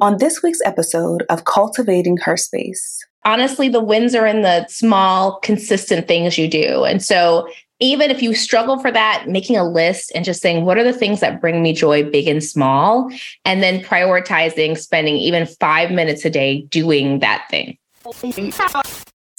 On this week's episode of Cultivating Her Space. Honestly, the wins are in the small, consistent things you do. And so, even if you struggle for that, making a list and just saying, what are the things that bring me joy, big and small? And then prioritizing spending even five minutes a day doing that thing.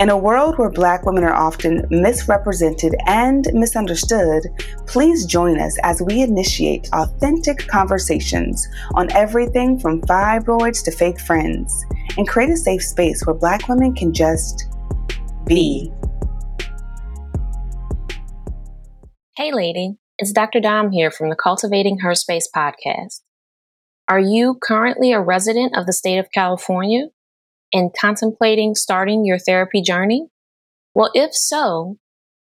In a world where Black women are often misrepresented and misunderstood, please join us as we initiate authentic conversations on everything from fibroids to fake friends and create a safe space where Black women can just be. Hey, lady, it's Dr. Dom here from the Cultivating Her Space podcast. Are you currently a resident of the state of California? And contemplating starting your therapy journey? Well, if so,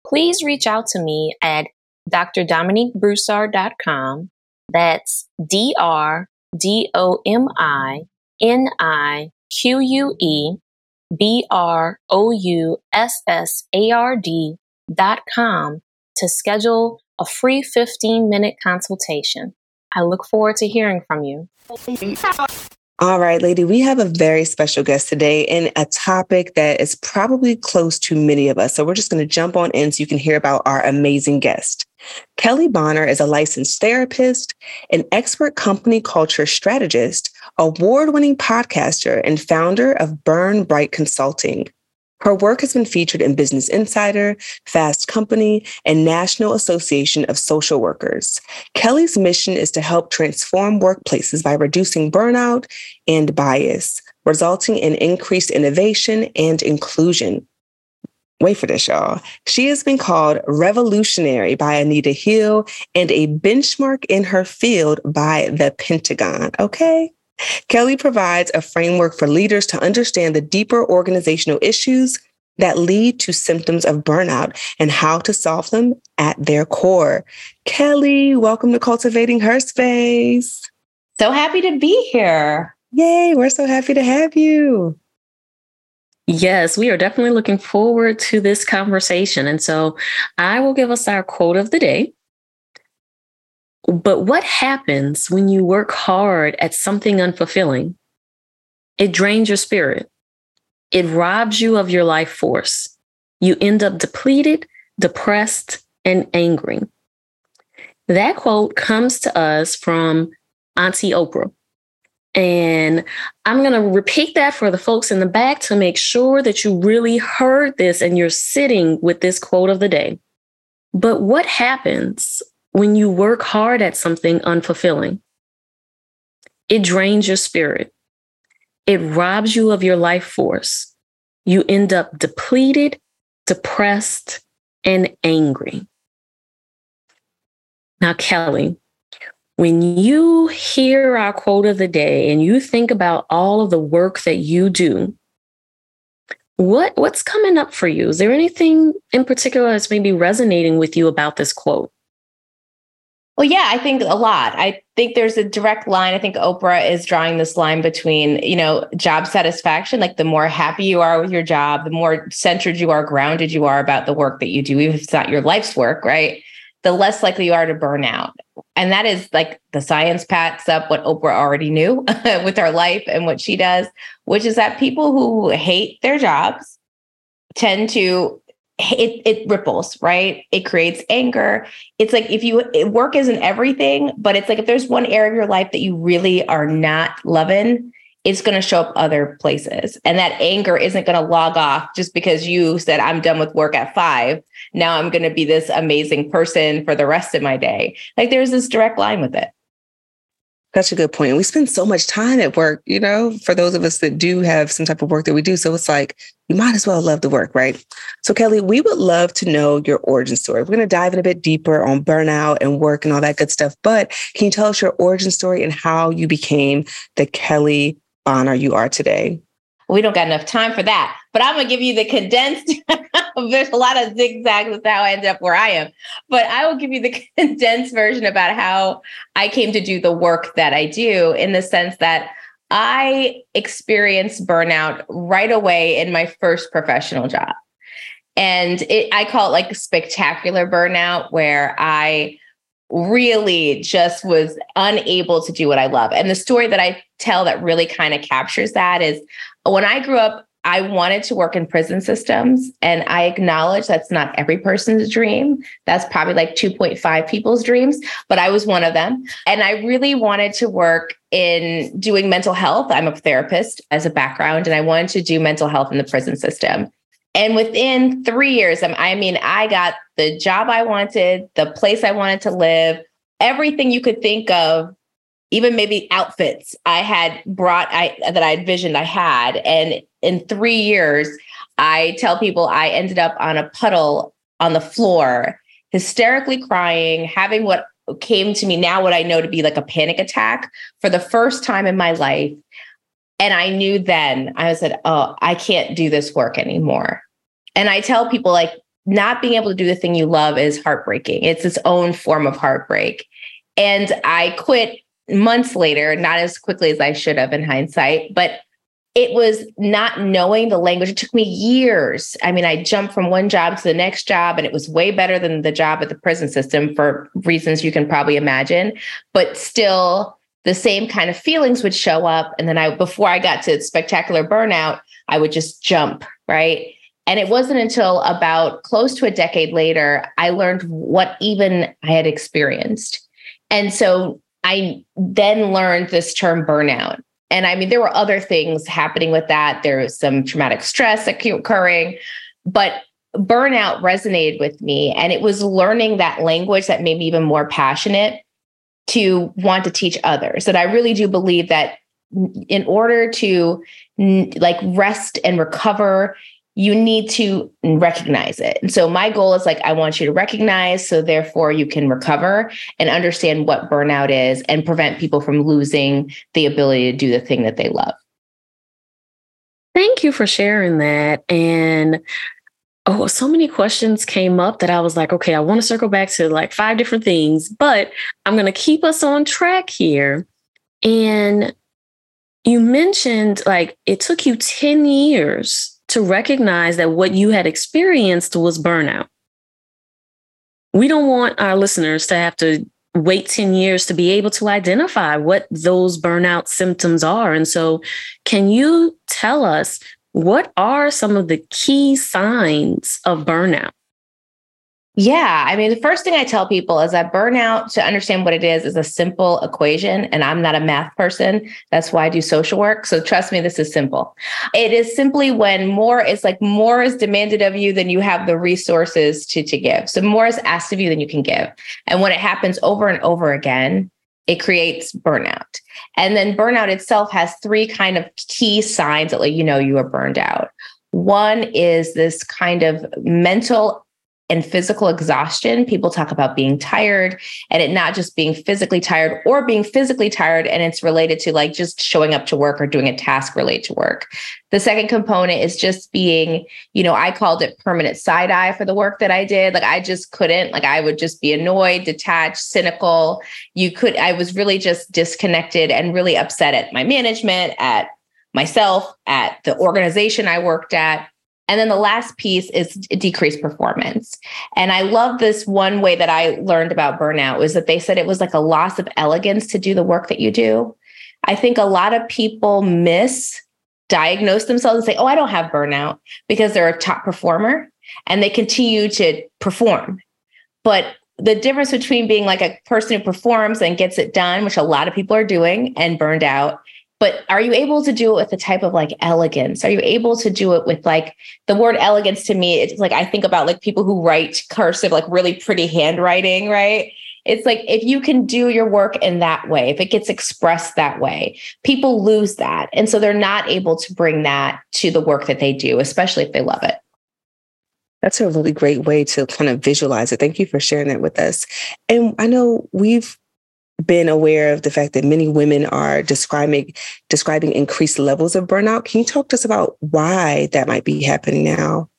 please reach out to me at drdominiquebroussard.com. That's D R D O M I N I Q U E B R O U S S A R D dot com to schedule a free 15 minute consultation. I look forward to hearing from you. All right, lady, we have a very special guest today and a topic that is probably close to many of us. So we're just going to jump on in so you can hear about our amazing guest. Kelley Bonner is a licensed therapist, an expert company culture strategist, award winning podcaster, and founder of Burn Bright Consulting. Her work has been featured in Business Insider, Fast Company, and National Association of Social Workers. Kelley's mission is to help transform workplaces by reducing burnout and bias, resulting in increased innovation and inclusion. Wait for this, y'all. She has been called revolutionary by Anita Hill and a benchmark in her field by the Pentagon. Okay. Kelley provides a framework for leaders to understand the deeper organizational issues that lead to symptoms of burnout and how to solve them at their core. Kelley, welcome to Cultivating Her Space. So happy to be here. Yay, we're so happy to have you. Yes, we are definitely looking forward to this conversation. And so I will give us our quote of the day. But what happens when you work hard at something unfulfilling? It drains your spirit. It robs you of your life force. You end up depleted, depressed, and angry. That quote comes to us from Auntie Oprah. And I'm going to repeat that for the folks in the back to make sure that you really heard this and you're sitting with this quote of the day. But what happens when you work hard at something unfulfilling. It drains your spirit. It robs you of your life force. You end up depleted, depressed, and angry. Now, Kelley, when you hear our quote of the day and you think about all of the work that you do, what what's coming up for you? Is there anything in particular that's maybe resonating with you about this quote? Well, yeah, I think a lot. I think there's a direct line. I think Oprah is drawing this line between, you know, job satisfaction. Like the more happy you are with your job, the more centered you are, grounded you are about the work that you do, even if it's not your life's work, right? The less likely you are to burn out. And that is like the science pats up what Oprah already knew with her life and what she does, which is that people who hate their jobs tend to it it ripples, right? It creates anger. It's like if you work isn't everything, but it's like if there's one area of your life that you really are not loving, it's going to show up other places. And that anger isn't going to log off just because you said I'm done with work at 5. Now I'm going to be this amazing person for the rest of my day. Like there's this direct line with it. Such a good point. We spend so much time at work, you know, for those of us that do have some type of work that we do. So it's like, you might as well love the work, right? So, Kelley, we would love to know your origin story. We're going to dive in a bit deeper on burnout and work and all that good stuff. But can you tell us your origin story and how you became the Kelley Bonner you are today? We don't got enough time for that, but I'm to give you the condensed. there's a lot of zigzags with how I ended up where I am, but I will give you the condensed version about how I came to do the work that I do in the sense that I experienced burnout right away in my first professional job. And it, I call it like a spectacular burnout where I really just was unable to do what I love. And the story that I tell that really kind of captures that is when I grew up, I wanted to work in prison systems. And I acknowledge that's not every person's dream. That's probably like 2.5 people's dreams, but I was one of them. And I really wanted to work in doing mental health. I'm a therapist as a background, and I wanted to do mental health in the prison system. And within three years, um, I mean, I got the job I wanted, the place I wanted to live, everything you could think of even maybe outfits I had brought I that I envisioned I had. And in three years, I tell people I ended up on a puddle on the floor, hysterically crying, having what came to me now what I know to be like a panic attack for the first time in my life. And I knew then I said, Oh, I can't do this work anymore. And I tell people like not being able to do the thing you love is heartbreaking. It's its own form of heartbreak. And I quit months later, not as quickly as I should have in hindsight, but it was not knowing the language. It took me years. I mean, I jumped from one job to the next job, and it was way better than the job at the prison system for reasons you can probably imagine. But still, the same kind of feelings would show up. And then I, before I got to spectacular burnout, I would just jump, right? And it wasn't until about close to a decade later, I learned what even I had experienced. And so I then learned this term burnout. And I mean, there were other things happening with that. There was some traumatic stress occurring, but burnout resonated with me. And it was learning that language that made me even more passionate to want to teach others. That I really do believe that in order to like rest and recover you need to recognize it. And so my goal is like, I want you to recognize so therefore you can recover and understand what burnout is and prevent people from losing the ability to do the thing that they love. Thank you for sharing that. And oh, so many questions came up that I was like, okay, I want to circle back to like five different things, but I'm going to keep us on track here. And you mentioned like it took you 10 years to recognize that what you had experienced was burnout. We don't want our listeners to have to wait 10 years to be able to identify what those burnout symptoms are. And so, can you tell us what are some of the key signs of burnout? Yeah. I mean, the first thing I tell people is that burnout, to understand what it is, is a simple equation. And I'm not a math person. That's why I do social work. So trust me, this is simple. It is simply when more is like more is demanded of you than you have the resources to, to give. So more is asked of you than you can give. And when it happens over and over again, it creates burnout. And then burnout itself has three kind of key signs that let you know you are burned out. One is this kind of mental and physical exhaustion. People talk about being tired and it not just being physically tired or being physically tired and it's related to like just showing up to work or doing a task related to work. The second component is just being, you know, I called it permanent side eye for the work that I did. Like I just couldn't, like I would just be annoyed, detached, cynical. You could, I was really just disconnected and really upset at my management, at myself, at the organization I worked at and then the last piece is decreased performance. And I love this one way that I learned about burnout was that they said it was like a loss of elegance to do the work that you do. I think a lot of people miss diagnose themselves and say, "Oh, I don't have burnout" because they're a top performer and they continue to perform. But the difference between being like a person who performs and gets it done, which a lot of people are doing and burned out, but are you able to do it with a type of like elegance are you able to do it with like the word elegance to me it's like i think about like people who write cursive like really pretty handwriting right It's like if you can do your work in that way, if it gets expressed that way, people lose that. And so they're not able to bring that to the work that they do, especially if they love it. That's a really great way to kind of visualize it. Thank you for sharing that with us. And I know we've been aware of the fact that many women are describing describing increased levels of burnout. Can you talk to us about why that might be happening now?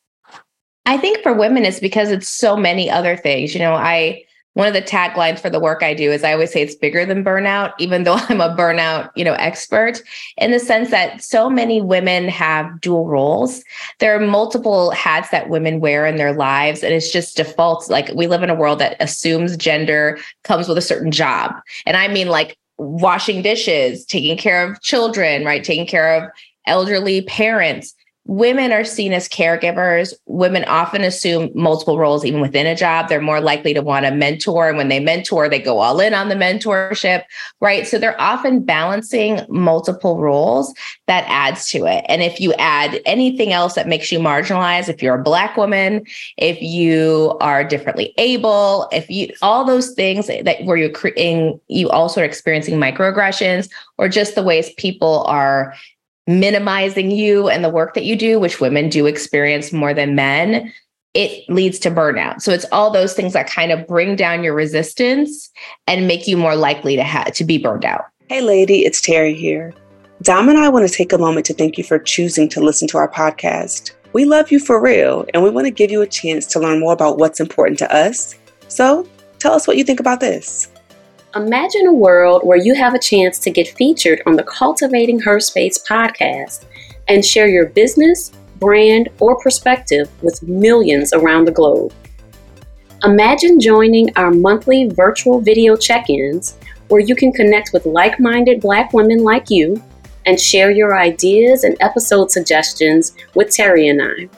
I think for women it's because it's so many other things. You know, I one of the taglines for the work I do is I always say it's bigger than burnout, even though I'm a burnout, you know, expert in the sense that so many women have dual roles. There are multiple hats that women wear in their lives. And it's just default. Like we live in a world that assumes gender comes with a certain job. And I mean like washing dishes, taking care of children, right? Taking care of elderly parents women are seen as caregivers. Women often assume multiple roles, even within a job. They're more likely to want to mentor. And when they mentor, they go all in on the mentorship, right? So they're often balancing multiple roles that adds to it. And if you add anything else that makes you marginalized, if you're a Black woman, if you are differently able, if you, all those things that where you're creating, you also are experiencing microaggressions or just the ways people are minimizing you and the work that you do, which women do experience more than men, it leads to burnout. So it's all those things that kind of bring down your resistance and make you more likely to have to be burned out. Hey lady, it's Terri here. Dom and I want to take a moment to thank you for choosing to listen to our podcast. We love you for real, and we want to give you a chance to learn more about what's important to us. So, tell us what you think about this. Imagine a world where you have a chance to get featured on the Cultivating Her Space podcast and share your business, brand, or perspective with millions around the globe. Imagine joining our monthly virtual video check ins where you can connect with like minded Black women like you and share your ideas and episode suggestions with Terri and I.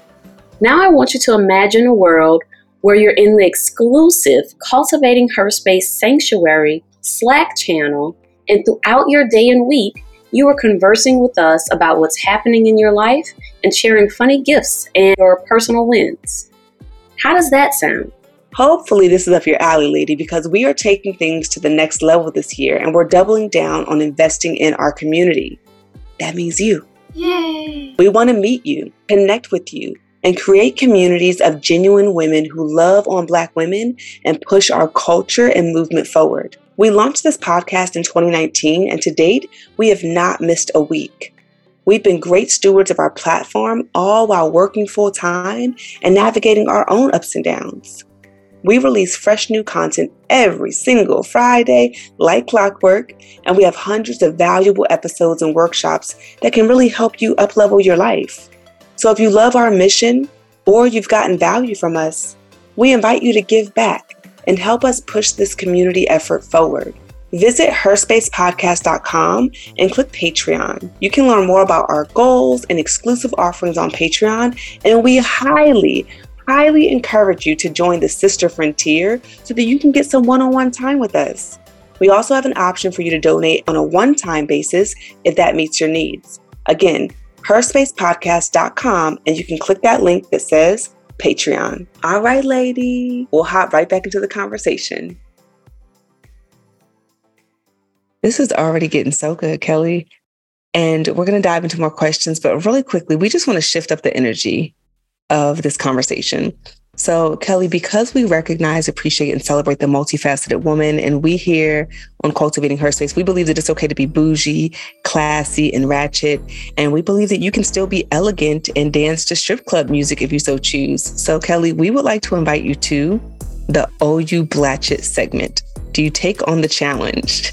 Now, I want you to imagine a world where you're in the exclusive Cultivating Her Space Sanctuary Slack channel, and throughout your day and week, you are conversing with us about what's happening in your life and sharing funny gifts and your personal wins. How does that sound? Hopefully, this is up your alley, lady, because we are taking things to the next level this year and we're doubling down on investing in our community. That means you. Yay! We want to meet you, connect with you, and create communities of genuine women who love on Black women and push our culture and movement forward. We launched this podcast in 2019, and to date, we have not missed a week. We've been great stewards of our platform, all while working full time and navigating our own ups and downs. We release fresh new content every single Friday, like clockwork, and we have hundreds of valuable episodes and workshops that can really help you uplevel your life. So if you love our mission or you've gotten value from us, we invite you to give back and help us push this community effort forward. Visit herspacepodcast.com and click Patreon. You can learn more about our goals and exclusive offerings on Patreon, and we highly, highly encourage you to join the Sister Frontier so that you can get some one on one time with us. We also have an option for you to donate on a one time basis if that meets your needs. Again, herspacepodcast.com, and you can click that link that says Patreon. All right, lady, we'll hop right back into the conversation. This is already getting so good, Kelley. And we're going to dive into more questions, but really quickly, we just want to shift up the energy of this conversation. So, Kelley, because we recognize, appreciate, and celebrate the multifaceted woman, and we here on Cultivating Her Space, we believe that it's okay to be bougie, classy, and ratchet. And we believe that you can still be elegant and dance to strip club music if you so choose. So, Kelley, we would like to invite you to the OU Blatchet segment. Do you take on the challenge?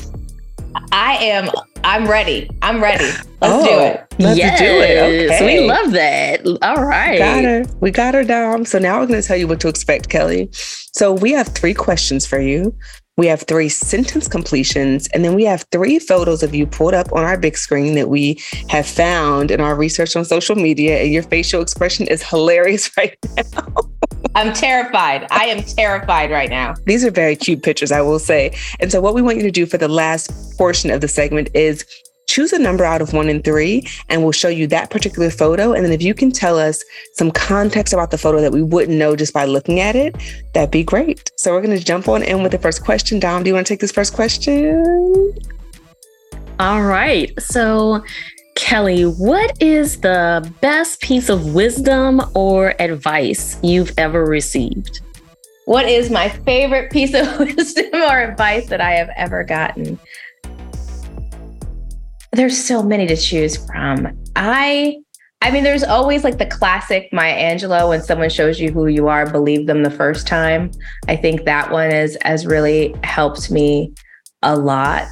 I am. I'm ready. I'm ready. Let's oh, do it. Let's yes, do it. Okay. we love that. All right. We got her. We got her down. So now we're going to tell you what to expect, Kelley. So we have three questions for you. We have three sentence completions, and then we have three photos of you pulled up on our big screen that we have found in our research on social media. And your facial expression is hilarious right now. I'm terrified. I am terrified right now. These are very cute pictures, I will say. And so, what we want you to do for the last portion of the segment is choose a number out of one and three, and we'll show you that particular photo. And then if you can tell us some context about the photo that we wouldn't know just by looking at it, that'd be great. So we're going to jump on in with the first question. Dom, do you want to take this first question? All right. So, Kelley, what is the best piece of wisdom or advice you've ever received? What is my favorite piece of wisdom or advice that I have ever gotten? There's so many to choose from. I I mean, there's always like the classic Maya Angelou when someone shows you who you are, believe them the first time. I think that one is has really helped me a lot.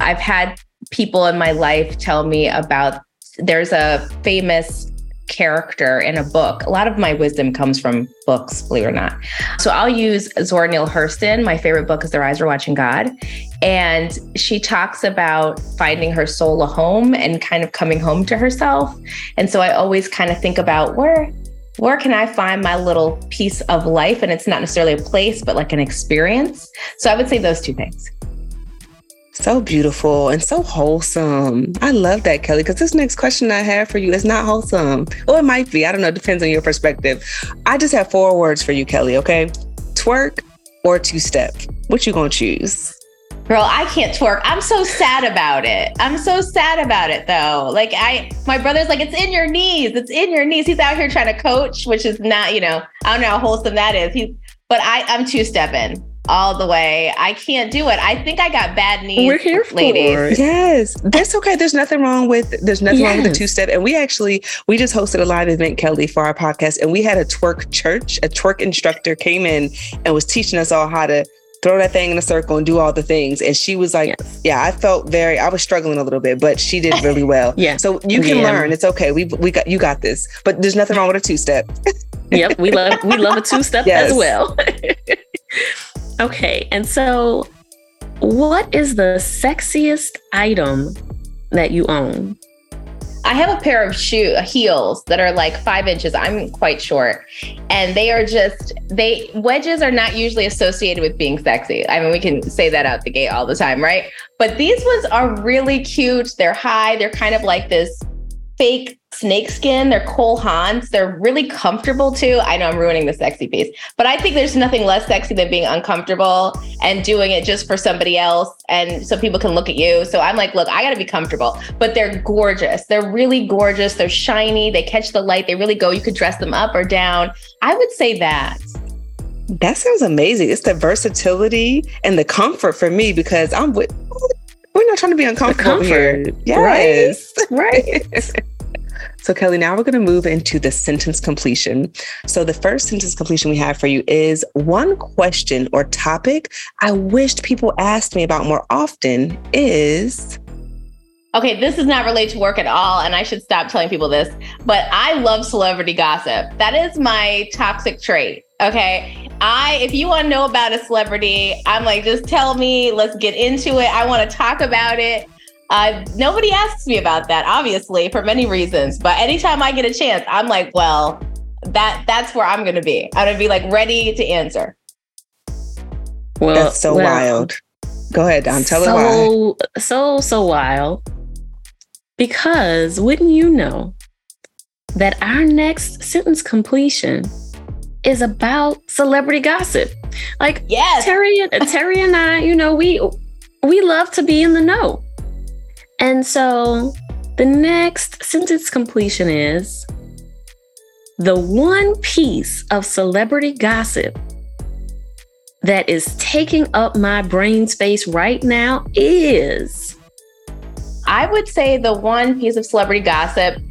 I've had people in my life tell me about there's a famous character in a book. A lot of my wisdom comes from books, believe it or not. So I'll use Zora Neale Hurston. My favorite book is Their Eyes Are Watching God. And she talks about finding her soul a home and kind of coming home to herself. And so I always kind of think about where where can I find my little piece of life? And it's not necessarily a place, but like an experience. So I would say those two things. So beautiful and so wholesome. I love that, Kelley, because this next question I have for you is not wholesome. Or it might be. I don't know. It depends on your perspective. I just have four words for you, Kelley, okay? Twerk or two step. What you gonna choose? Girl, I can't twerk. I'm so sad about it. I'm so sad about it though. Like I my brother's like, it's in your knees. It's in your knees. He's out here trying to coach, which is not, you know, I don't know how wholesome that is. He's but I, I'm two stepping all the way. I can't do it. I think I got bad knees. We're here for ladies. Yes, that's okay. There's nothing wrong with there's nothing yes. wrong with the two step. And we actually we just hosted a live event, Kelley, for our podcast, and we had a twerk church. A twerk instructor came in and was teaching us all how to throw that thing in a circle and do all the things. And she was like, yes. yeah, I felt very, I was struggling a little bit, but she did really well. yeah. So you can yeah. learn. It's okay. We we got you got this. But there's nothing wrong with a two step. yep. We love we love a two step yes. as well. Okay. And so, what is the sexiest item that you own? I have a pair of shoe uh, heels that are like five inches. I'm quite short, and they are just they wedges are not usually associated with being sexy. I mean, we can say that out the gate all the time, right? But these ones are really cute. They're high. They're kind of like this fake snakeskin. They're Cole Haans. They're really comfortable too. I know I'm ruining the sexy piece, but I think there's nothing less sexy than being uncomfortable and doing it just for somebody else and so people can look at you. So I'm like, look, I got to be comfortable, but they're gorgeous. They're really gorgeous. They're shiny. They catch the light. They really go. You could dress them up or down. I would say that. That sounds amazing. It's the versatility and the comfort for me because I'm with we're not trying to be uncomfortable here. Yes. Right. right. So, Kelley, now we're going to move into the sentence completion. So, the first sentence completion we have for you is one question or topic I wished people asked me about more often is. Okay, this is not related to work at all, and I should stop telling people this, but I love celebrity gossip. That is my toxic trait. Okay. I, if you want to know about a celebrity, I'm like, just tell me, let's get into it. I want to talk about it. Uh, nobody asks me about that, obviously, for many reasons. But anytime I get a chance, I'm like, well, that that's where I'm gonna be. I'm gonna be like ready to answer. Well, that's so well, wild. Go ahead, Don. Tell so, it why. So so wild. Because wouldn't you know that our next sentence completion is about celebrity gossip? Like yes. Terri and Terri and I, you know, we we love to be in the know. And so the next sentence completion is the one piece of celebrity gossip that is taking up my brain space right now is. I would say the one piece of celebrity gossip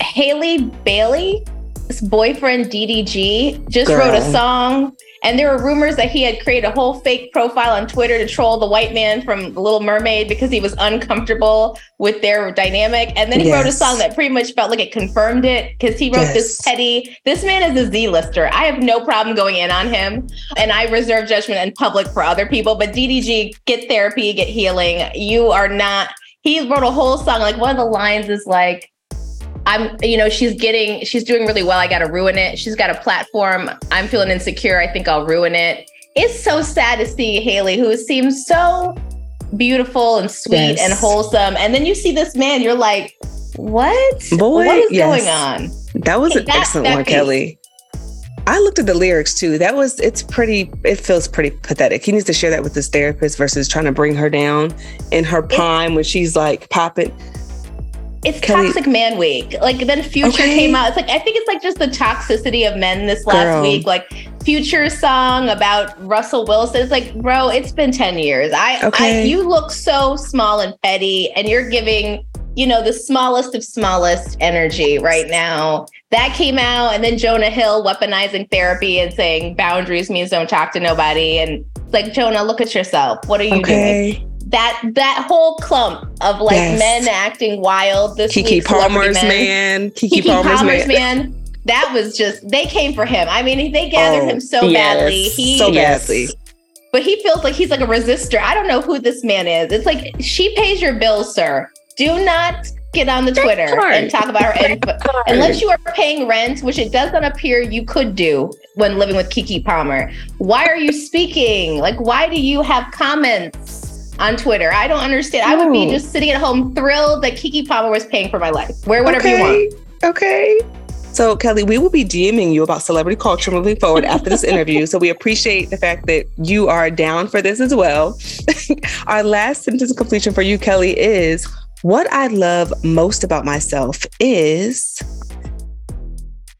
Halle Bailey's boyfriend DDG just Girl. wrote a song and there were rumors that he had created a whole fake profile on Twitter to troll the white man from The Little Mermaid because he was uncomfortable with their dynamic. And then he yes. wrote a song that pretty much felt like it confirmed it because he wrote yes. this petty. This man is a Z-lister. I have no problem going in on him, and I reserve judgment in public for other people. But DDG, get therapy, get healing. You are not. He wrote a whole song. Like one of the lines is like, I'm, you know, she's getting, she's doing really well. I got to ruin it. She's got a platform. I'm feeling insecure. I think I'll ruin it. It's so sad to see Halle, who seems so beautiful and sweet Yes. and wholesome. And then you see this man, you're like, what? Boy, what is yes. going on? That was an That- excellent that one, piece. Kelley. I looked at the lyrics too. That was it's pretty it feels pretty pathetic. He needs to share that with his therapist versus trying to bring her down in her prime when she's like popping. It's Kelley- toxic man week. Like then Future Okay. came out. It's like I think it's like just the toxicity of men this last Girl. week. Like Future song about Russell Wilson. It's like, bro, it's been 10 years. I, I you look so small and petty, and you're giving, you know, the smallest of smallest energy right now. That came out, and then Jonah Hill weaponizing therapy and saying boundaries means don't talk to nobody. And it's like, Jonah, look at yourself. What are you doing? That that whole clump of like Yes. men acting wild this Keke week, Palmer's man. Keke, Keke Palmer's, Palmer's, man. man. That was just they came for him. I mean, they gathered Oh, him so yes. badly. He So badly. but he feels like he's like a resistor. I don't know who this man is. It's like she pays your bills, sir. Do not get on the Twitter and talk about her. And, unless you are paying rent, which it does not appear you could do when living with Keke Palmer. Why are you speaking? Like, why do you have comments on Twitter? I don't understand. I would be just sitting at home thrilled that Keke Palmer was paying for my life. Wear whatever you want. Okay. So, Kelley, we will be DMing you about celebrity culture moving forward after this interview. So, we appreciate the fact that you are down for this as well. Our last sentence completion for you, Kelley, is what I love most about myself is.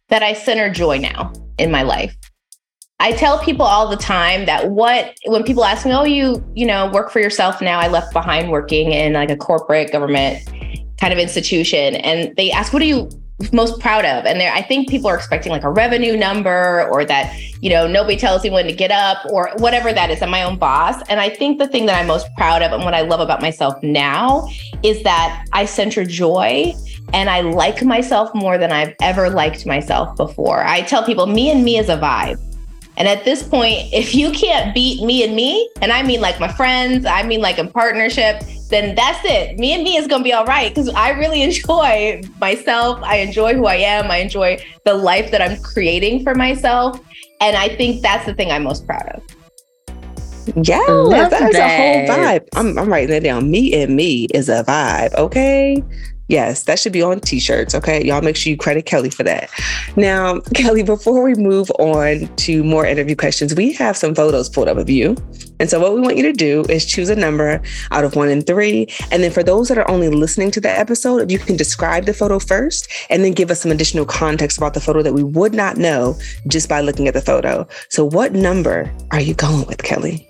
that I center joy now in my life. I tell people all the time that what when people ask me, "Oh, you you know work for yourself now?" I left behind working in like a corporate government kind of institution, and they ask, "What are you most proud of?" And there, I think people are expecting like a revenue number or that you know nobody tells me when to get up or whatever that is. I'm my own boss, and I think the thing that I'm most proud of and what I love about myself now is that I center joy and I like myself more than I've ever liked myself before. I tell people, me and me is a vibe. And at this point, if you can't beat me and me, and I mean like my friends, I mean like in partnership, then that's it. Me and me is going to be all right because I really enjoy myself. I enjoy who I am. I enjoy the life that I'm creating for myself. And I think that's the thing I'm most proud of. Yeah, Love that is a whole vibe. I'm, I'm writing that down. Me and me is a vibe. Okay. Yes, that should be on t shirts. Okay. Y'all make sure you credit Kelley for that. Now, Kelley, before we move on to more interview questions, we have some photos pulled up of you. And so, what we want you to do is choose a number out of one and three. And then, for those that are only listening to the episode, if you can describe the photo first and then give us some additional context about the photo that we would not know just by looking at the photo. So, what number are you going with, Kelley?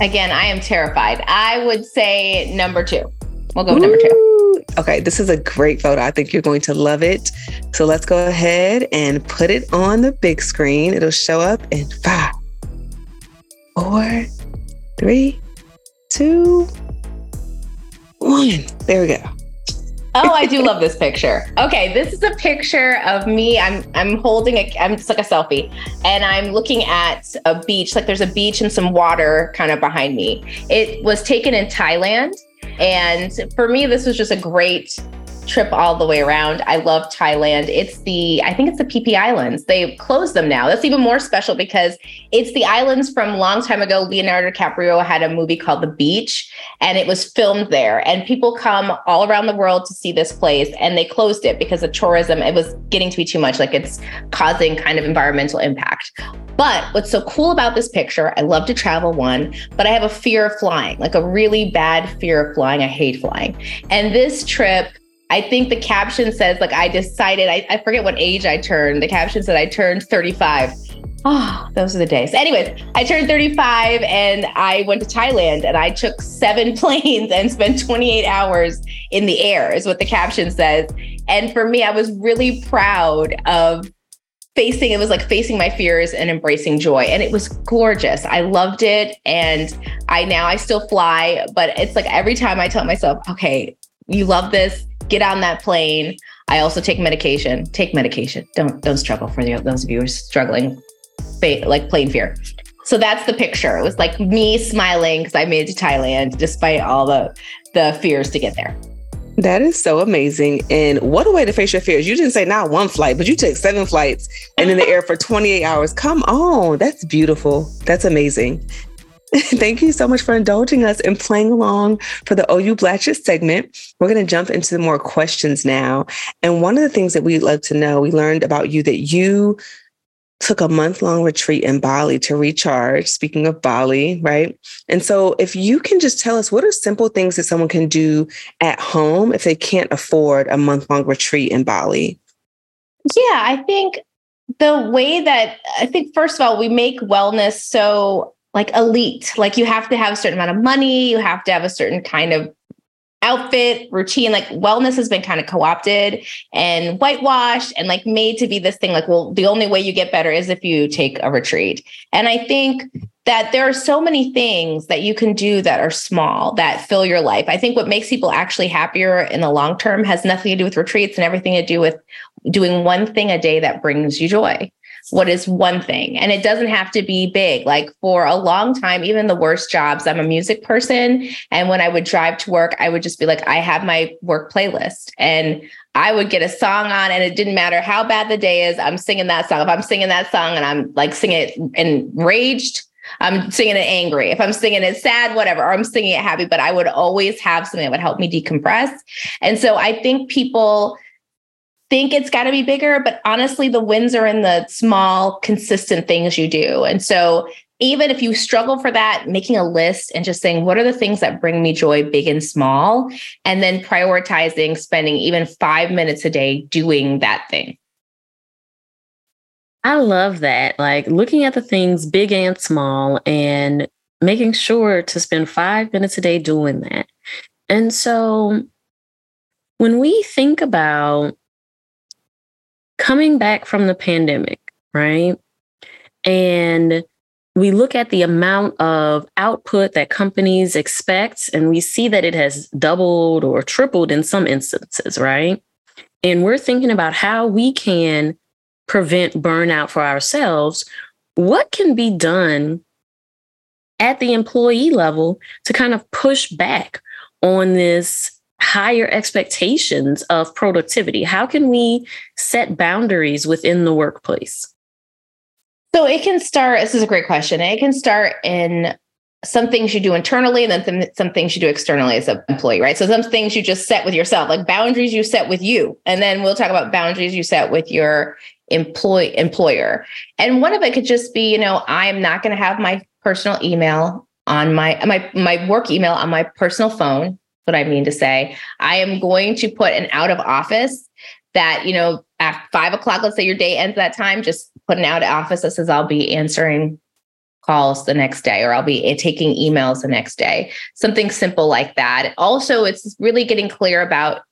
Again, I am terrified. I would say number two. We'll go with number two. Okay, this is a great photo. I think you're going to love it. So let's go ahead and put it on the big screen. It'll show up in five, four, three, two, one. There we go. Oh, I do love this picture. Okay, this is a picture of me. I'm I'm holding a I'm just like a selfie and I'm looking at a beach. Like there's a beach and some water kind of behind me. It was taken in Thailand. And for me, this was just a great trip all the way around. I love Thailand. It's the, I think it's the Phi Phi Islands. They've closed them now. That's even more special because it's the islands from long time ago. Leonardo DiCaprio had a movie called The Beach and it was filmed there. And people come all around the world to see this place and they closed it because of tourism. It was getting to be too much, like it's causing kind of environmental impact. But what's so cool about this picture, I love to travel one, but I have a fear of flying, like a really bad fear of flying. I hate flying. And this trip, I think the caption says, like, I decided, I, I forget what age I turned. The caption said I turned 35. Oh, those are the days. Anyways, I turned 35 and I went to Thailand and I took seven planes and spent 28 hours in the air, is what the caption says. And for me, I was really proud of facing it was like facing my fears and embracing joy and it was gorgeous. I loved it and i now i still fly but it's like every time i tell myself okay you love this get on that plane i also take medication take medication. Don't don't struggle for the, those of you who are struggling like plane fear. So that's the picture. It was like me smiling because i made it to thailand despite all the the fears to get there That is so amazing. And what a way to face your fears. You didn't say not one flight, but you took seven flights and in the air for 28 hours. Come on. That's beautiful. That's amazing. Thank you so much for indulging us and playing along for the OU Blatchet segment. We're going to jump into more questions now. And one of the things that we'd love to know, we learned about you that you took a month long retreat in Bali to recharge. Speaking of Bali, right? And so, if you can just tell us what are simple things that someone can do at home if they can't afford a month long retreat in Bali? Yeah, I think the way that I think, first of all, we make wellness so like elite. Like you have to have a certain amount of money, you have to have a certain kind of outfit routine like wellness has been kind of co-opted and whitewashed and like made to be this thing like well the only way you get better is if you take a retreat. And i think that there are so many things that you can do that are small that fill your life. I think what makes people actually happier in the long term has nothing to do with retreats and everything to do with doing one thing a day that brings you joy what is one thing. And it doesn't have to be big. Like for a long time even the worst jobs i'm a music person. And when i would drive to work i would just be like i have my work playlist. And i would get a song on and it didn't matter how bad the day is i'm singing that song. If i'm singing that song and i'm like singing it enraged I'm singing it angry. If I'm singing it sad, whatever, or I'm singing it happy, but I would always have something that would help me decompress. And so I think people think it's got to be bigger, but honestly, the wins are in the small, consistent things you do. And so, even if you struggle for that, making a list and just saying, what are the things that bring me joy, big and small? And then prioritizing spending even five minutes a day doing that thing. I love that. Like looking at the things big and small and making sure to spend five minutes a day doing that. And so when we think about coming back from the pandemic, right? And we look at the amount of output that companies expect, and we see that it has doubled or tripled in some instances, right? And we're thinking about how we can prevent burnout for ourselves. What can be done at the employee level to kind of push back on this higher expectations of productivity? How can we set boundaries within the workplace? So it can start, this is a great question. It can start in some things you do internally and then some, some things you do externally as an employee, right? So some things you just set with yourself, like boundaries you set with you. And then we'll talk about boundaries you set with your employ employer. And one of it could just be, you know, I'm not going to have my personal email on my my my work email on my personal phone what I mean to say. I am going to put an out of office that, you know, at five o'clock, let's say your day ends that time, just put an out of office that says I'll be answering calls the next day or I'll be eh, taking emails the next day. Something simple like that. Also, it's really getting clear about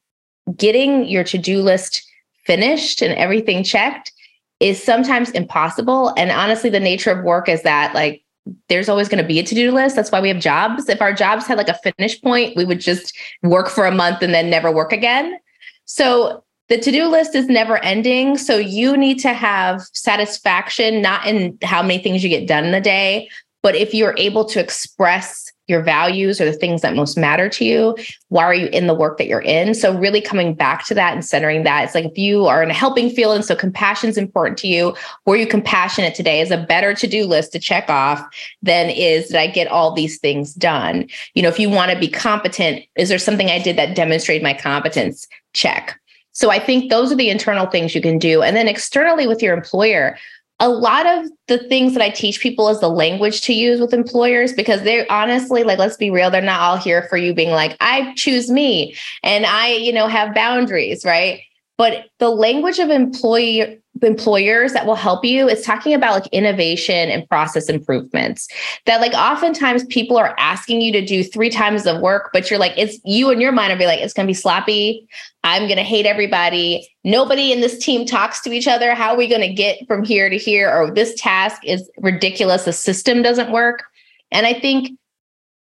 getting your to-do list finished and everything checked is sometimes impossible. And honestly, the nature of work is that like there's always going to be a to-do list. That's why we have jobs. If our jobs had like a finish point, we would just work for a month and then never work again. So the to-do list is never ending. So you need to have satisfaction, not in how many things you get done in a day, but if you're able to express your values or the things that most matter to you why are you in the work that you're in? So really coming back to that and centering that it's like if you are in a helping field and so compassion is important to you were you compassionate today is a better to-do list to check off than is did i get all these things done? You know if you want to be competent is there something i did that demonstrated my competence? Check. So i think those are the internal things you can do. And then externally with your employer a lot of the things that I teach people is the language to use with employers because they're honestly like let's be real they're not all here for you being like I choose me and I you know have boundaries right? But the language of employee employers that will help you is talking about like innovation and process improvements. That like oftentimes people are asking you to do three times of work but you're like it's you and your mind are be like it's going to be sloppy. I'm going to hate everybody. Nobody in this team talks to each other. How are we going to get from here to here? Or this task is ridiculous. The system doesn't work. And i think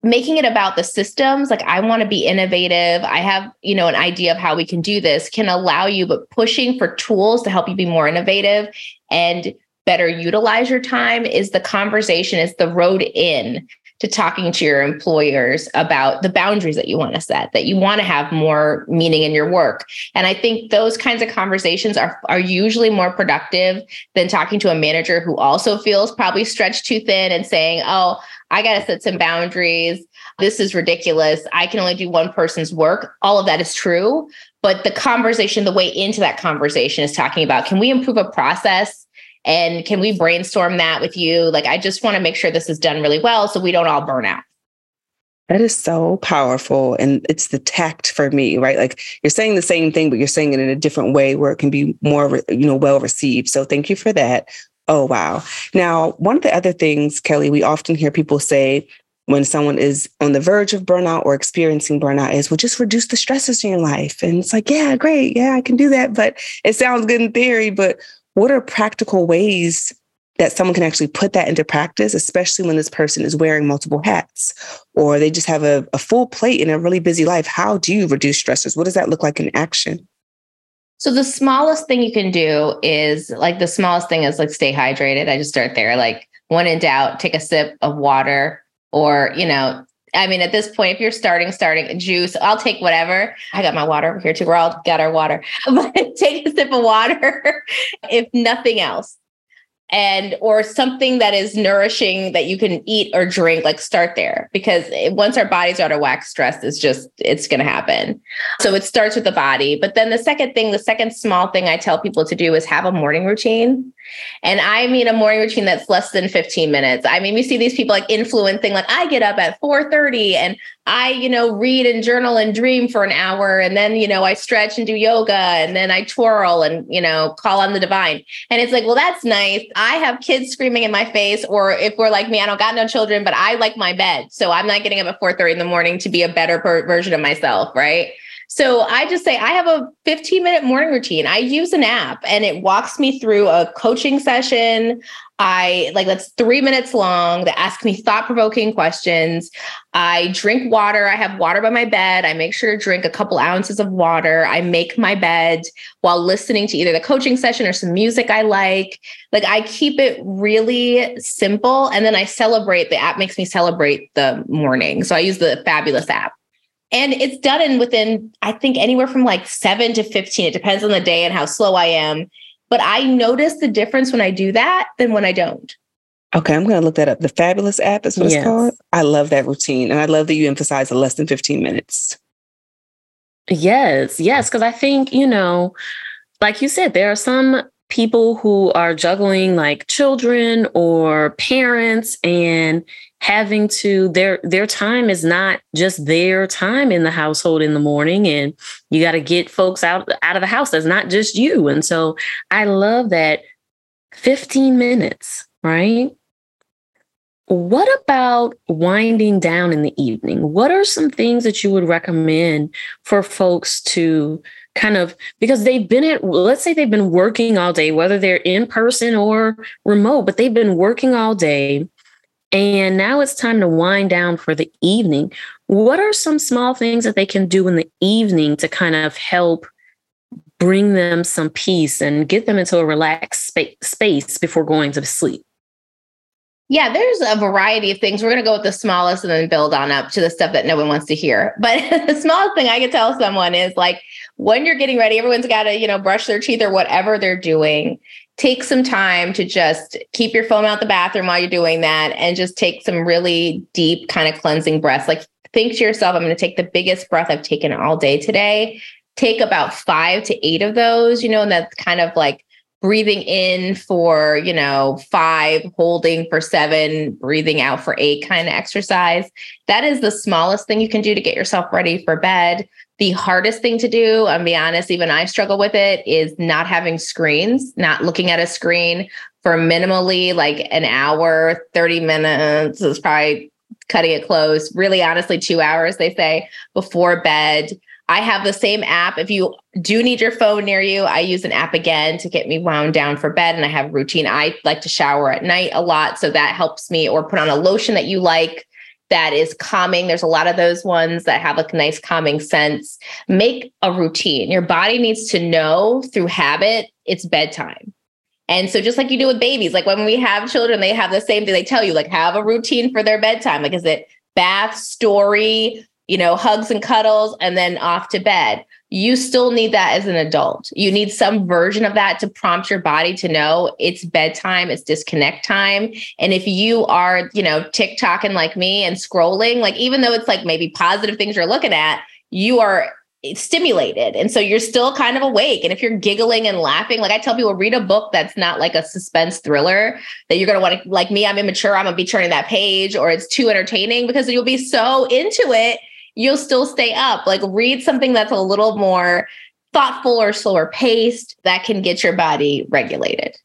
making it about the systems like i want to be innovative i have you know an idea of how we can do this can allow you but pushing for tools to help you be more innovative and better utilize your time is the conversation is the road in to talking to your employers about the boundaries that you want to set, that you want to have more meaning in your work. And I think those kinds of conversations are, are usually more productive than talking to a manager who also feels probably stretched too thin and saying, oh, I got to set some boundaries. This is ridiculous. I can only do one person's work. All of that is true. But the conversation, the way into that conversation is talking about can we improve a process? And can we brainstorm that with you? Like, I just want to make sure this is done really well so we don't all burn out. That is so powerful. And it's the tact for me, right? Like you're saying the same thing, but you're saying it in a different way where it can be more, you know, well received. So thank you for that. Oh, wow. Now, one of the other things, Kelley, we often hear people say when someone is on the verge of burnout or experiencing burnout is, well, just reduce the stresses in your life. And it's like, yeah, great. Yeah, I can do that. But it sounds good in theory. But what are practical ways that someone can actually put that into practice, especially when this person is wearing multiple hats or they just have a, a full plate in a really busy life? How do you reduce stressors? What does that look like in action? So the smallest thing you can do is like the smallest thing is like stay hydrated. I just start there. Like when in doubt, take a sip of water or, you know, I mean, at this point, if you're starting, starting juice, I'll take whatever. I got my water over here too. We're all got our water, but take a sip of water, if nothing else and or something that is nourishing that you can eat or drink like start there because once our bodies are out of whack stress is just it's going to happen. So it starts with the body but then the second thing the second small thing i tell people to do is have a morning routine and i mean a morning routine that's less than 15 minutes i mean we see these people like influencing like i get up at 4.30 and I, you know, read and journal and dream for an hour. And then, you know, I stretch and do yoga and then I twirl and, you know, call on the divine. And it's like, well, that's nice. I have kids screaming in my face. Or if we're like me, I don't got no children, but I like my bed. So I'm not getting up at 4:30 in the morning to be a better per- version of myself. Right. So I just say I have a 15 minute morning routine. I use an app and it walks me through a coaching session. I like that's three minutes long that ask me thought provoking questions. I drink water. I have water by my bed. I make sure to drink a couple ounces of water. I make my bed while listening to either the coaching session or some music I like. Like I keep it really simple. And then I celebrate. The app makes me celebrate the morning. So I use the fabulous app. And it's done in within, I think, anywhere from like seven to 15. It depends on the day and how slow I am. But I notice the difference when I do that than when I don't. Okay, I'm going to look that up. The Fabulous app is what yes. it's called. I love that routine. And I love that you emphasize the less than 15 minutes. Yes, yes. Because I think, you know, like you said, there are some people who are juggling like children or parents and having to their their time is not just their time in the household in the morning and you got to get folks out out of the house that's not just you. And so i love that 15 minutes right? What about winding down in the evening? What are some things that you would recommend for folks to kind of because they've been at let's say they've been working all day whether they're in person or remote but they've been working all day and now it's time to wind down for the evening what are some small things that they can do in the evening to kind of help bring them some peace and get them into a relaxed spa- space before going to sleep yeah, there's a variety of things. We're going to go with the smallest and then build on up to the stuff that no one wants to hear. But the smallest thing I could tell someone is like when you're getting ready, everyone's got to, you know, brush their teeth or whatever they're doing. Take some time to just keep your phone out the bathroom while you're doing that and just take some really deep kind of cleansing breaths. Like think to yourself, I'm going to take the biggest breath I've taken all day today. Take about five to eight of those, you know, and that's kind of like breathing in for, you know, five, holding for seven, breathing out for eight kind of exercise. That is the smallest thing you can do to get yourself ready for bed. The hardest thing to do, I'm be honest, even I struggle with it, is not having screens, not looking at a screen for minimally like an hour, 30 minutes is probably cutting it close. Really, honestly, two hours, they say, before bed. I have the same app. If you do need your phone near you, I use an app again to get me wound down for bed. And I have routine. I like to shower at night a lot. So that helps me, or put on a lotion that you like that is calming. There's a lot of those ones that have a nice calming sense. Make a routine. Your body needs to know through habit it's bedtime. And so just like you do with babies, like when we have children, they have the same thing. They tell you like have a routine for their bedtime. Like is it bath, story, you know, hugs and cuddles, and then off to bed. You still need that as an adult. You need some version of that to prompt your body to know it's bedtime, it's disconnect time. And if you are, you know, TikToking like me and scrolling, like even though it's like maybe positive things you're looking at, you are stimulated. And so you're still kind of awake. And if you're giggling and laughing, like I tell people, read a book that's not like a suspense thriller that you're going to want to, like me, I'm immature, I'm going to be turning that page or it's too entertaining because you'll be so into it, you'll still stay up. Like read something that's a little more thoughtful or slower paced that can get your body regulated.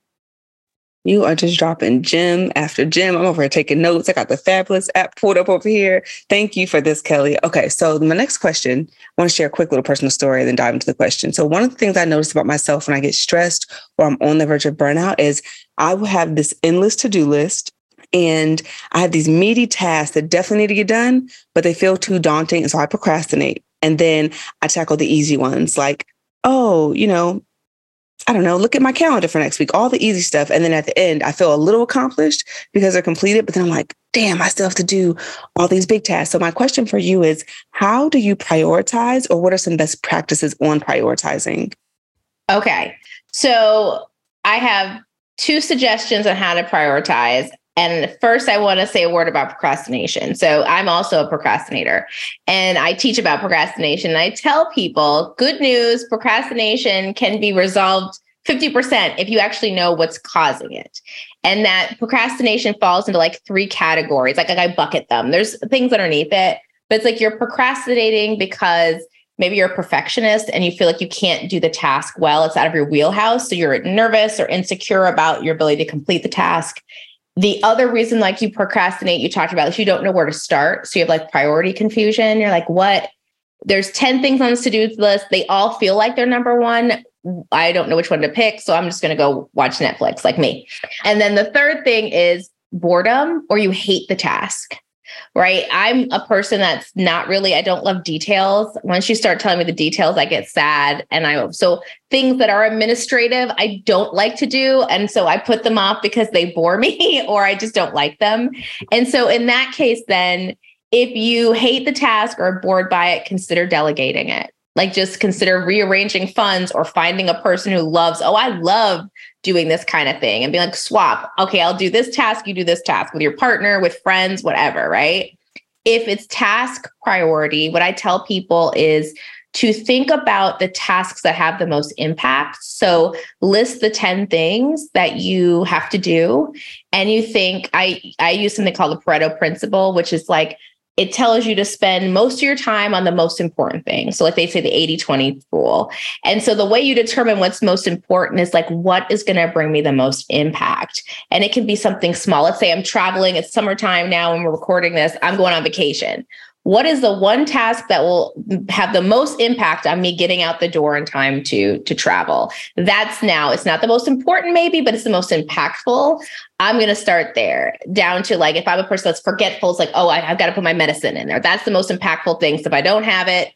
You are just dropping gym after gym. I'm over here taking notes. I got the fabulous app pulled up over here. Thank you for this, Kelley. Okay, so my next question, I want to share a quick little personal story and then dive into the question. So, one of the things I notice about myself when I get stressed or I'm on the verge of burnout is I will have this endless to do list and I have these meaty tasks that definitely need to get done, but they feel too daunting. And so I procrastinate. And then I tackle the easy ones like, oh, you know, I don't know, look at my calendar for next week, all the easy stuff. And then at the end, I feel a little accomplished because they're completed. But then I'm like, damn, I still have to do all these big tasks. So my question for you is how do you prioritize or what are some best practices on prioritizing? Okay. So I have two suggestions on how to prioritize. And first, I want to say a word about procrastination. So, I'm also a procrastinator and I teach about procrastination. And I tell people good news procrastination can be resolved 50% if you actually know what's causing it. And that procrastination falls into like three categories. Like, like I bucket them. There's things underneath it, but it's like you're procrastinating because maybe you're a perfectionist and you feel like you can't do the task well. It's out of your wheelhouse. So you're nervous or insecure about your ability to complete the task. The other reason, like you procrastinate, you talked about, is you don't know where to start. So you have like priority confusion. You're like, what? There's 10 things on this to do list. They all feel like they're number one. I don't know which one to pick. So I'm just going to go watch Netflix, like me. And then the third thing is boredom or you hate the task right? I'm a person that's not really, I don't love details. Once you start telling me the details, I get sad. And I, so things that are administrative, I don't like to do. And so I put them off because they bore me or I just don't like them. And so in that case, then if you hate the task or bored by it, consider delegating it. Like just consider rearranging funds or finding a person who loves, oh, I love doing this kind of thing and be like, swap. Okay, I'll do this task, you do this task with your partner, with friends, whatever, right? If it's task priority, what I tell people is to think about the tasks that have the most impact. So list the 10 things that you have to do. And you think, I, I use something called the Pareto principle, which is like it tells you to spend most of your time on the most important things. So, like they say, the 80 20 rule. And so, the way you determine what's most important is like, what is going to bring me the most impact? And it can be something small. Let's say I'm traveling, it's summertime now, and we're recording this, I'm going on vacation what is the one task that will have the most impact on me getting out the door in time to to travel? That's now. It's not the most important maybe but it's the most impactful. I'm going to start there down to like if i'm a person that's forgetful it's like oh I, have got to put my medicine in there. That's the most impactful thing so if i don't have it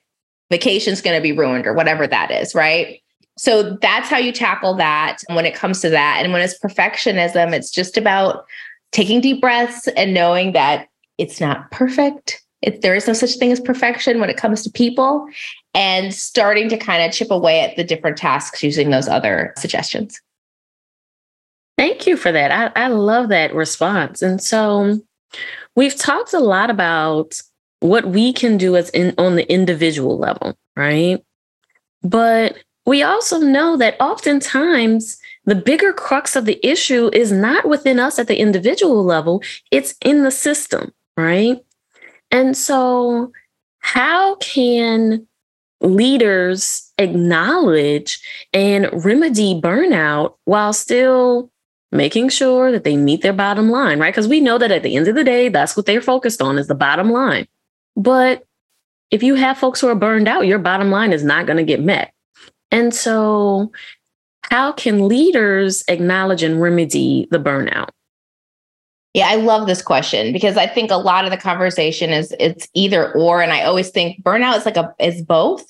vacation's going to be ruined or whatever that is right? So that's how you tackle that when it comes to that. And when it's perfectionism it's just about taking deep breaths and knowing that it's not perfect it, there is no such thing as perfection when it comes to people and starting to kind of chip away at the different tasks using those other suggestions. Thank you for that. I, I love that response. And so we've talked a lot about what we can do as in on the individual level, right? But we also know that oftentimes the bigger crux of the issue is not within us at the individual level, it's in the system, right? And so, how can leaders acknowledge and remedy burnout while still making sure that they meet their bottom line, right? Because we know that at the end of the day, that's what they're focused on is the bottom line. But if you have folks who are burned out, your bottom line is not going to get met. And so, how can leaders acknowledge and remedy the burnout? Yeah, I love this question because I think a lot of the conversation is it's either or, and I always think burnout is like a is both.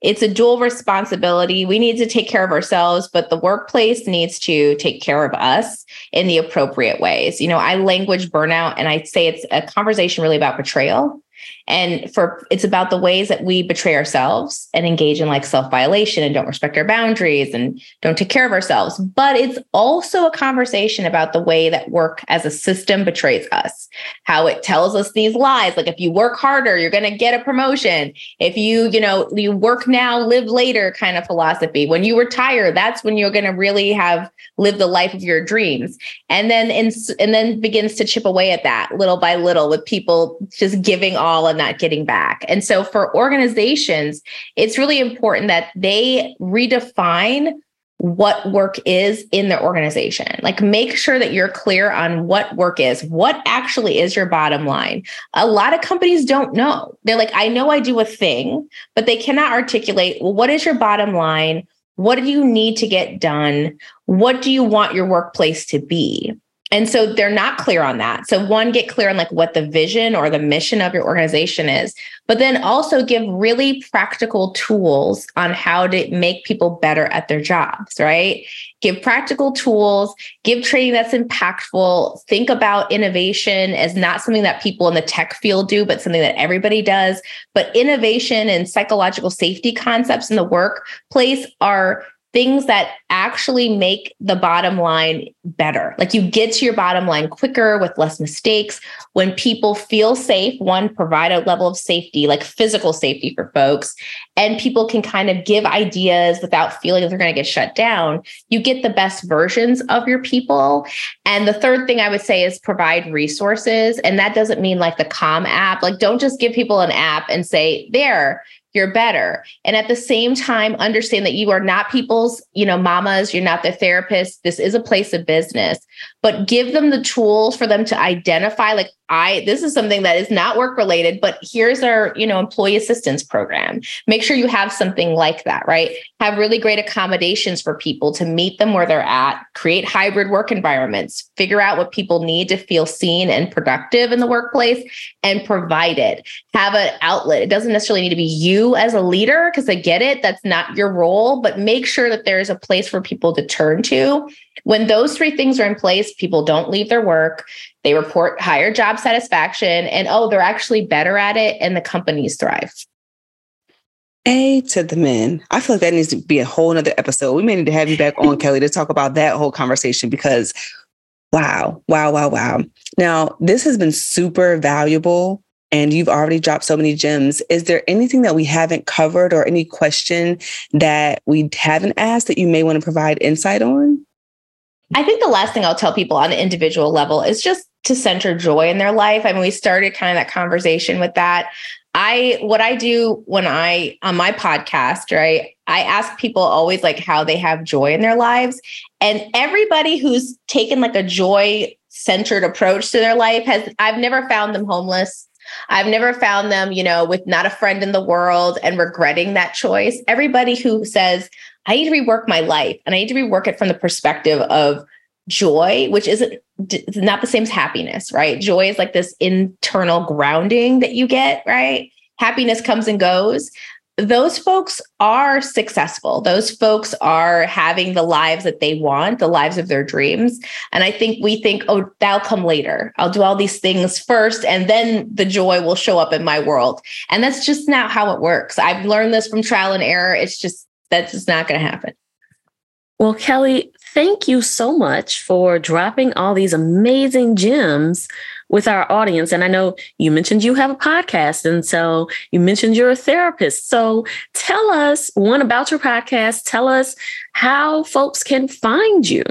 it's a dual responsibility. We need to take care of ourselves, but the workplace needs to take care of us in the appropriate ways. You know, I language burnout and I say it's a conversation really about betrayal and for it's about the ways that we betray ourselves and engage in like self-violation and don't respect our boundaries and don't take care of ourselves. But it's also a conversation about the way that work as a system betrays us. How it tells us these lies like if you work harder you're going to get a promotion. If you you know you work now live later kind of philosophy. When you retire that's when you're going to really have lived the life of your dreams. And then in, and then begins to chip away at that little by little with people just giving all and not getting back. And so for organizations, it's really important that they redefine what work is in their organization. Like make sure that you're clear on what work is, what actually is your bottom line. A lot of companies don't know. They're like, I know I do a thing, but they cannot articulate, well, what is your bottom line? What do you need to get done? What do you want your workplace to be? And so they're not clear on that. So one, get clear on like what the vision or the mission of your organization is, but then also give really practical tools on how to make people better at their jobs, right? Give practical tools, give training that's impactful. Think about innovation as not something that people in the tech field do, but something that everybody does. But innovation and psychological safety concepts in the workplace are things that actually make the bottom line better. Like you get to your bottom line quicker with less mistakes. When people feel safe, one, provide a level of safety, like physical safety for folks, and people can kind of give ideas without feeling that they're going to get shut down. You get the best versions of your people. And the third thing I would say is provide resources. And that doesn't mean like the Calm app. Like don't just give people an app and say, there, you're better. And at the same time, understand that you are not people's, you know, mamas, you're not their therapist. This is a place of business, but give them the tools for them to identify like I this is something that is not work related, but here's our, you know, employee assistance program. Make sure you have something like that, right? Have really great accommodations for people to meet them where they're at, create hybrid work environments, figure out what people need to feel seen and productive in the workplace and provide it. Have an outlet. It doesn't necessarily need to be you as a leader because I get it, that's not your role, but make sure that there's a place for people to turn to when those three things are in place, people don't leave their work, they report higher job satisfaction, and oh, they're actually better at it, and the companies thrive. A to the men. I feel like that needs to be a whole nother episode. We may need to have you back on, Kelley, to talk about that whole conversation because wow, wow, wow, wow. Now, this has been super valuable and you've already dropped so many gems. Is there anything that we haven't covered or any question that we haven't asked that you may want to provide insight on? I think the last thing I'll tell people on an individual level is just to center joy in their life. I mean, we started kind of that conversation with that. I what I do when I on my podcast, right? I ask people always like how they have joy in their lives. And everybody who's taken like a joy centered approach to their life has I've never found them homeless. I've never found them, you know, with not a friend in the world and regretting that choice. Everybody who says, I need to rework my life and I need to rework it from the perspective of joy, which isn't not the same as happiness, right? Joy is like this internal grounding that you get, right? Happiness comes and goes. Those folks are successful. Those folks are having the lives that they want, the lives of their dreams. And I think we think, oh, that'll come later. I'll do all these things first, and then the joy will show up in my world. And that's just not how it works. I've learned this from trial and error. It's just that's just not going to happen. Well, Kelley, thank you so much for dropping all these amazing gems with our audience. And I know you mentioned you have a podcast, and so you mentioned you're a therapist. So tell us one about your podcast. Tell us how folks can find you.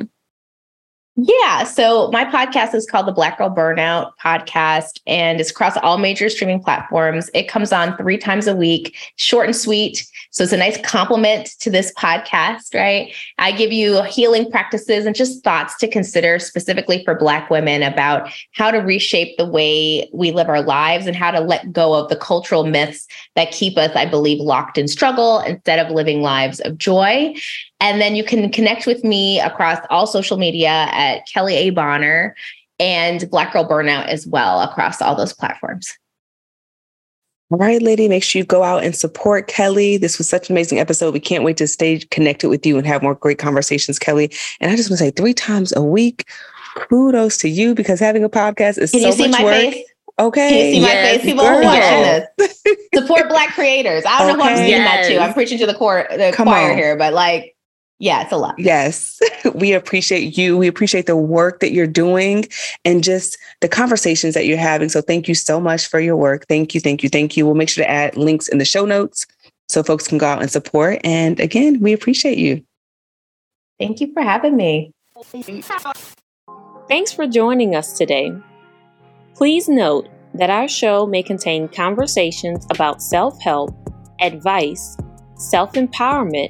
Yeah. So my podcast is called the Black Girl Burnout Podcast, and it's across all major streaming platforms. It comes on three times a week, short and sweet. So it's a nice compliment to this podcast, right? I give you healing practices and just thoughts to consider specifically for Black women about how to reshape the way we live our lives and how to let go of the cultural myths that keep us, I believe, locked in struggle instead of living lives of joy. And then you can connect with me across all social media at Kelley A. Bonner and Black Girl Burnout as well across all those platforms. All right, lady, make sure you go out and support Kelley. This was such an amazing episode. We can't wait to stay connected with you and have more great conversations, Kelley. And I just want to say three times a week, kudos to you because having a podcast is Can so you see much my work. face? Okay. Can you see my face? People girl. are watching this. Support Black creators. I don't know who I'm Okay. saying that to. I'm preaching to the core, the choir on. here, but like, yeah, it's a lot. Yes, we appreciate you. We appreciate the work that you're doing and just the conversations that you're having. So, thank you so much for your work. Thank you, thank you, thank you. We'll make sure to add links in the show notes so folks can go out and support. And again, we appreciate you. Thank you for having me. Thanks for joining us today. Please note that our show may contain conversations about self help, advice, self empowerment,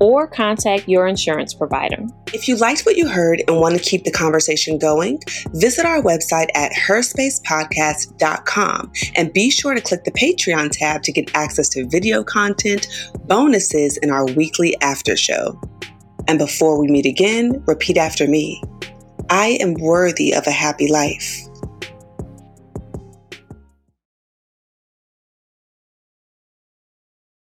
or contact your insurance provider. If you liked what you heard and want to keep the conversation going, visit our website at herspacepodcast.com and be sure to click the Patreon tab to get access to video content, bonuses, and our weekly after show. And before we meet again, repeat after me I am worthy of a happy life.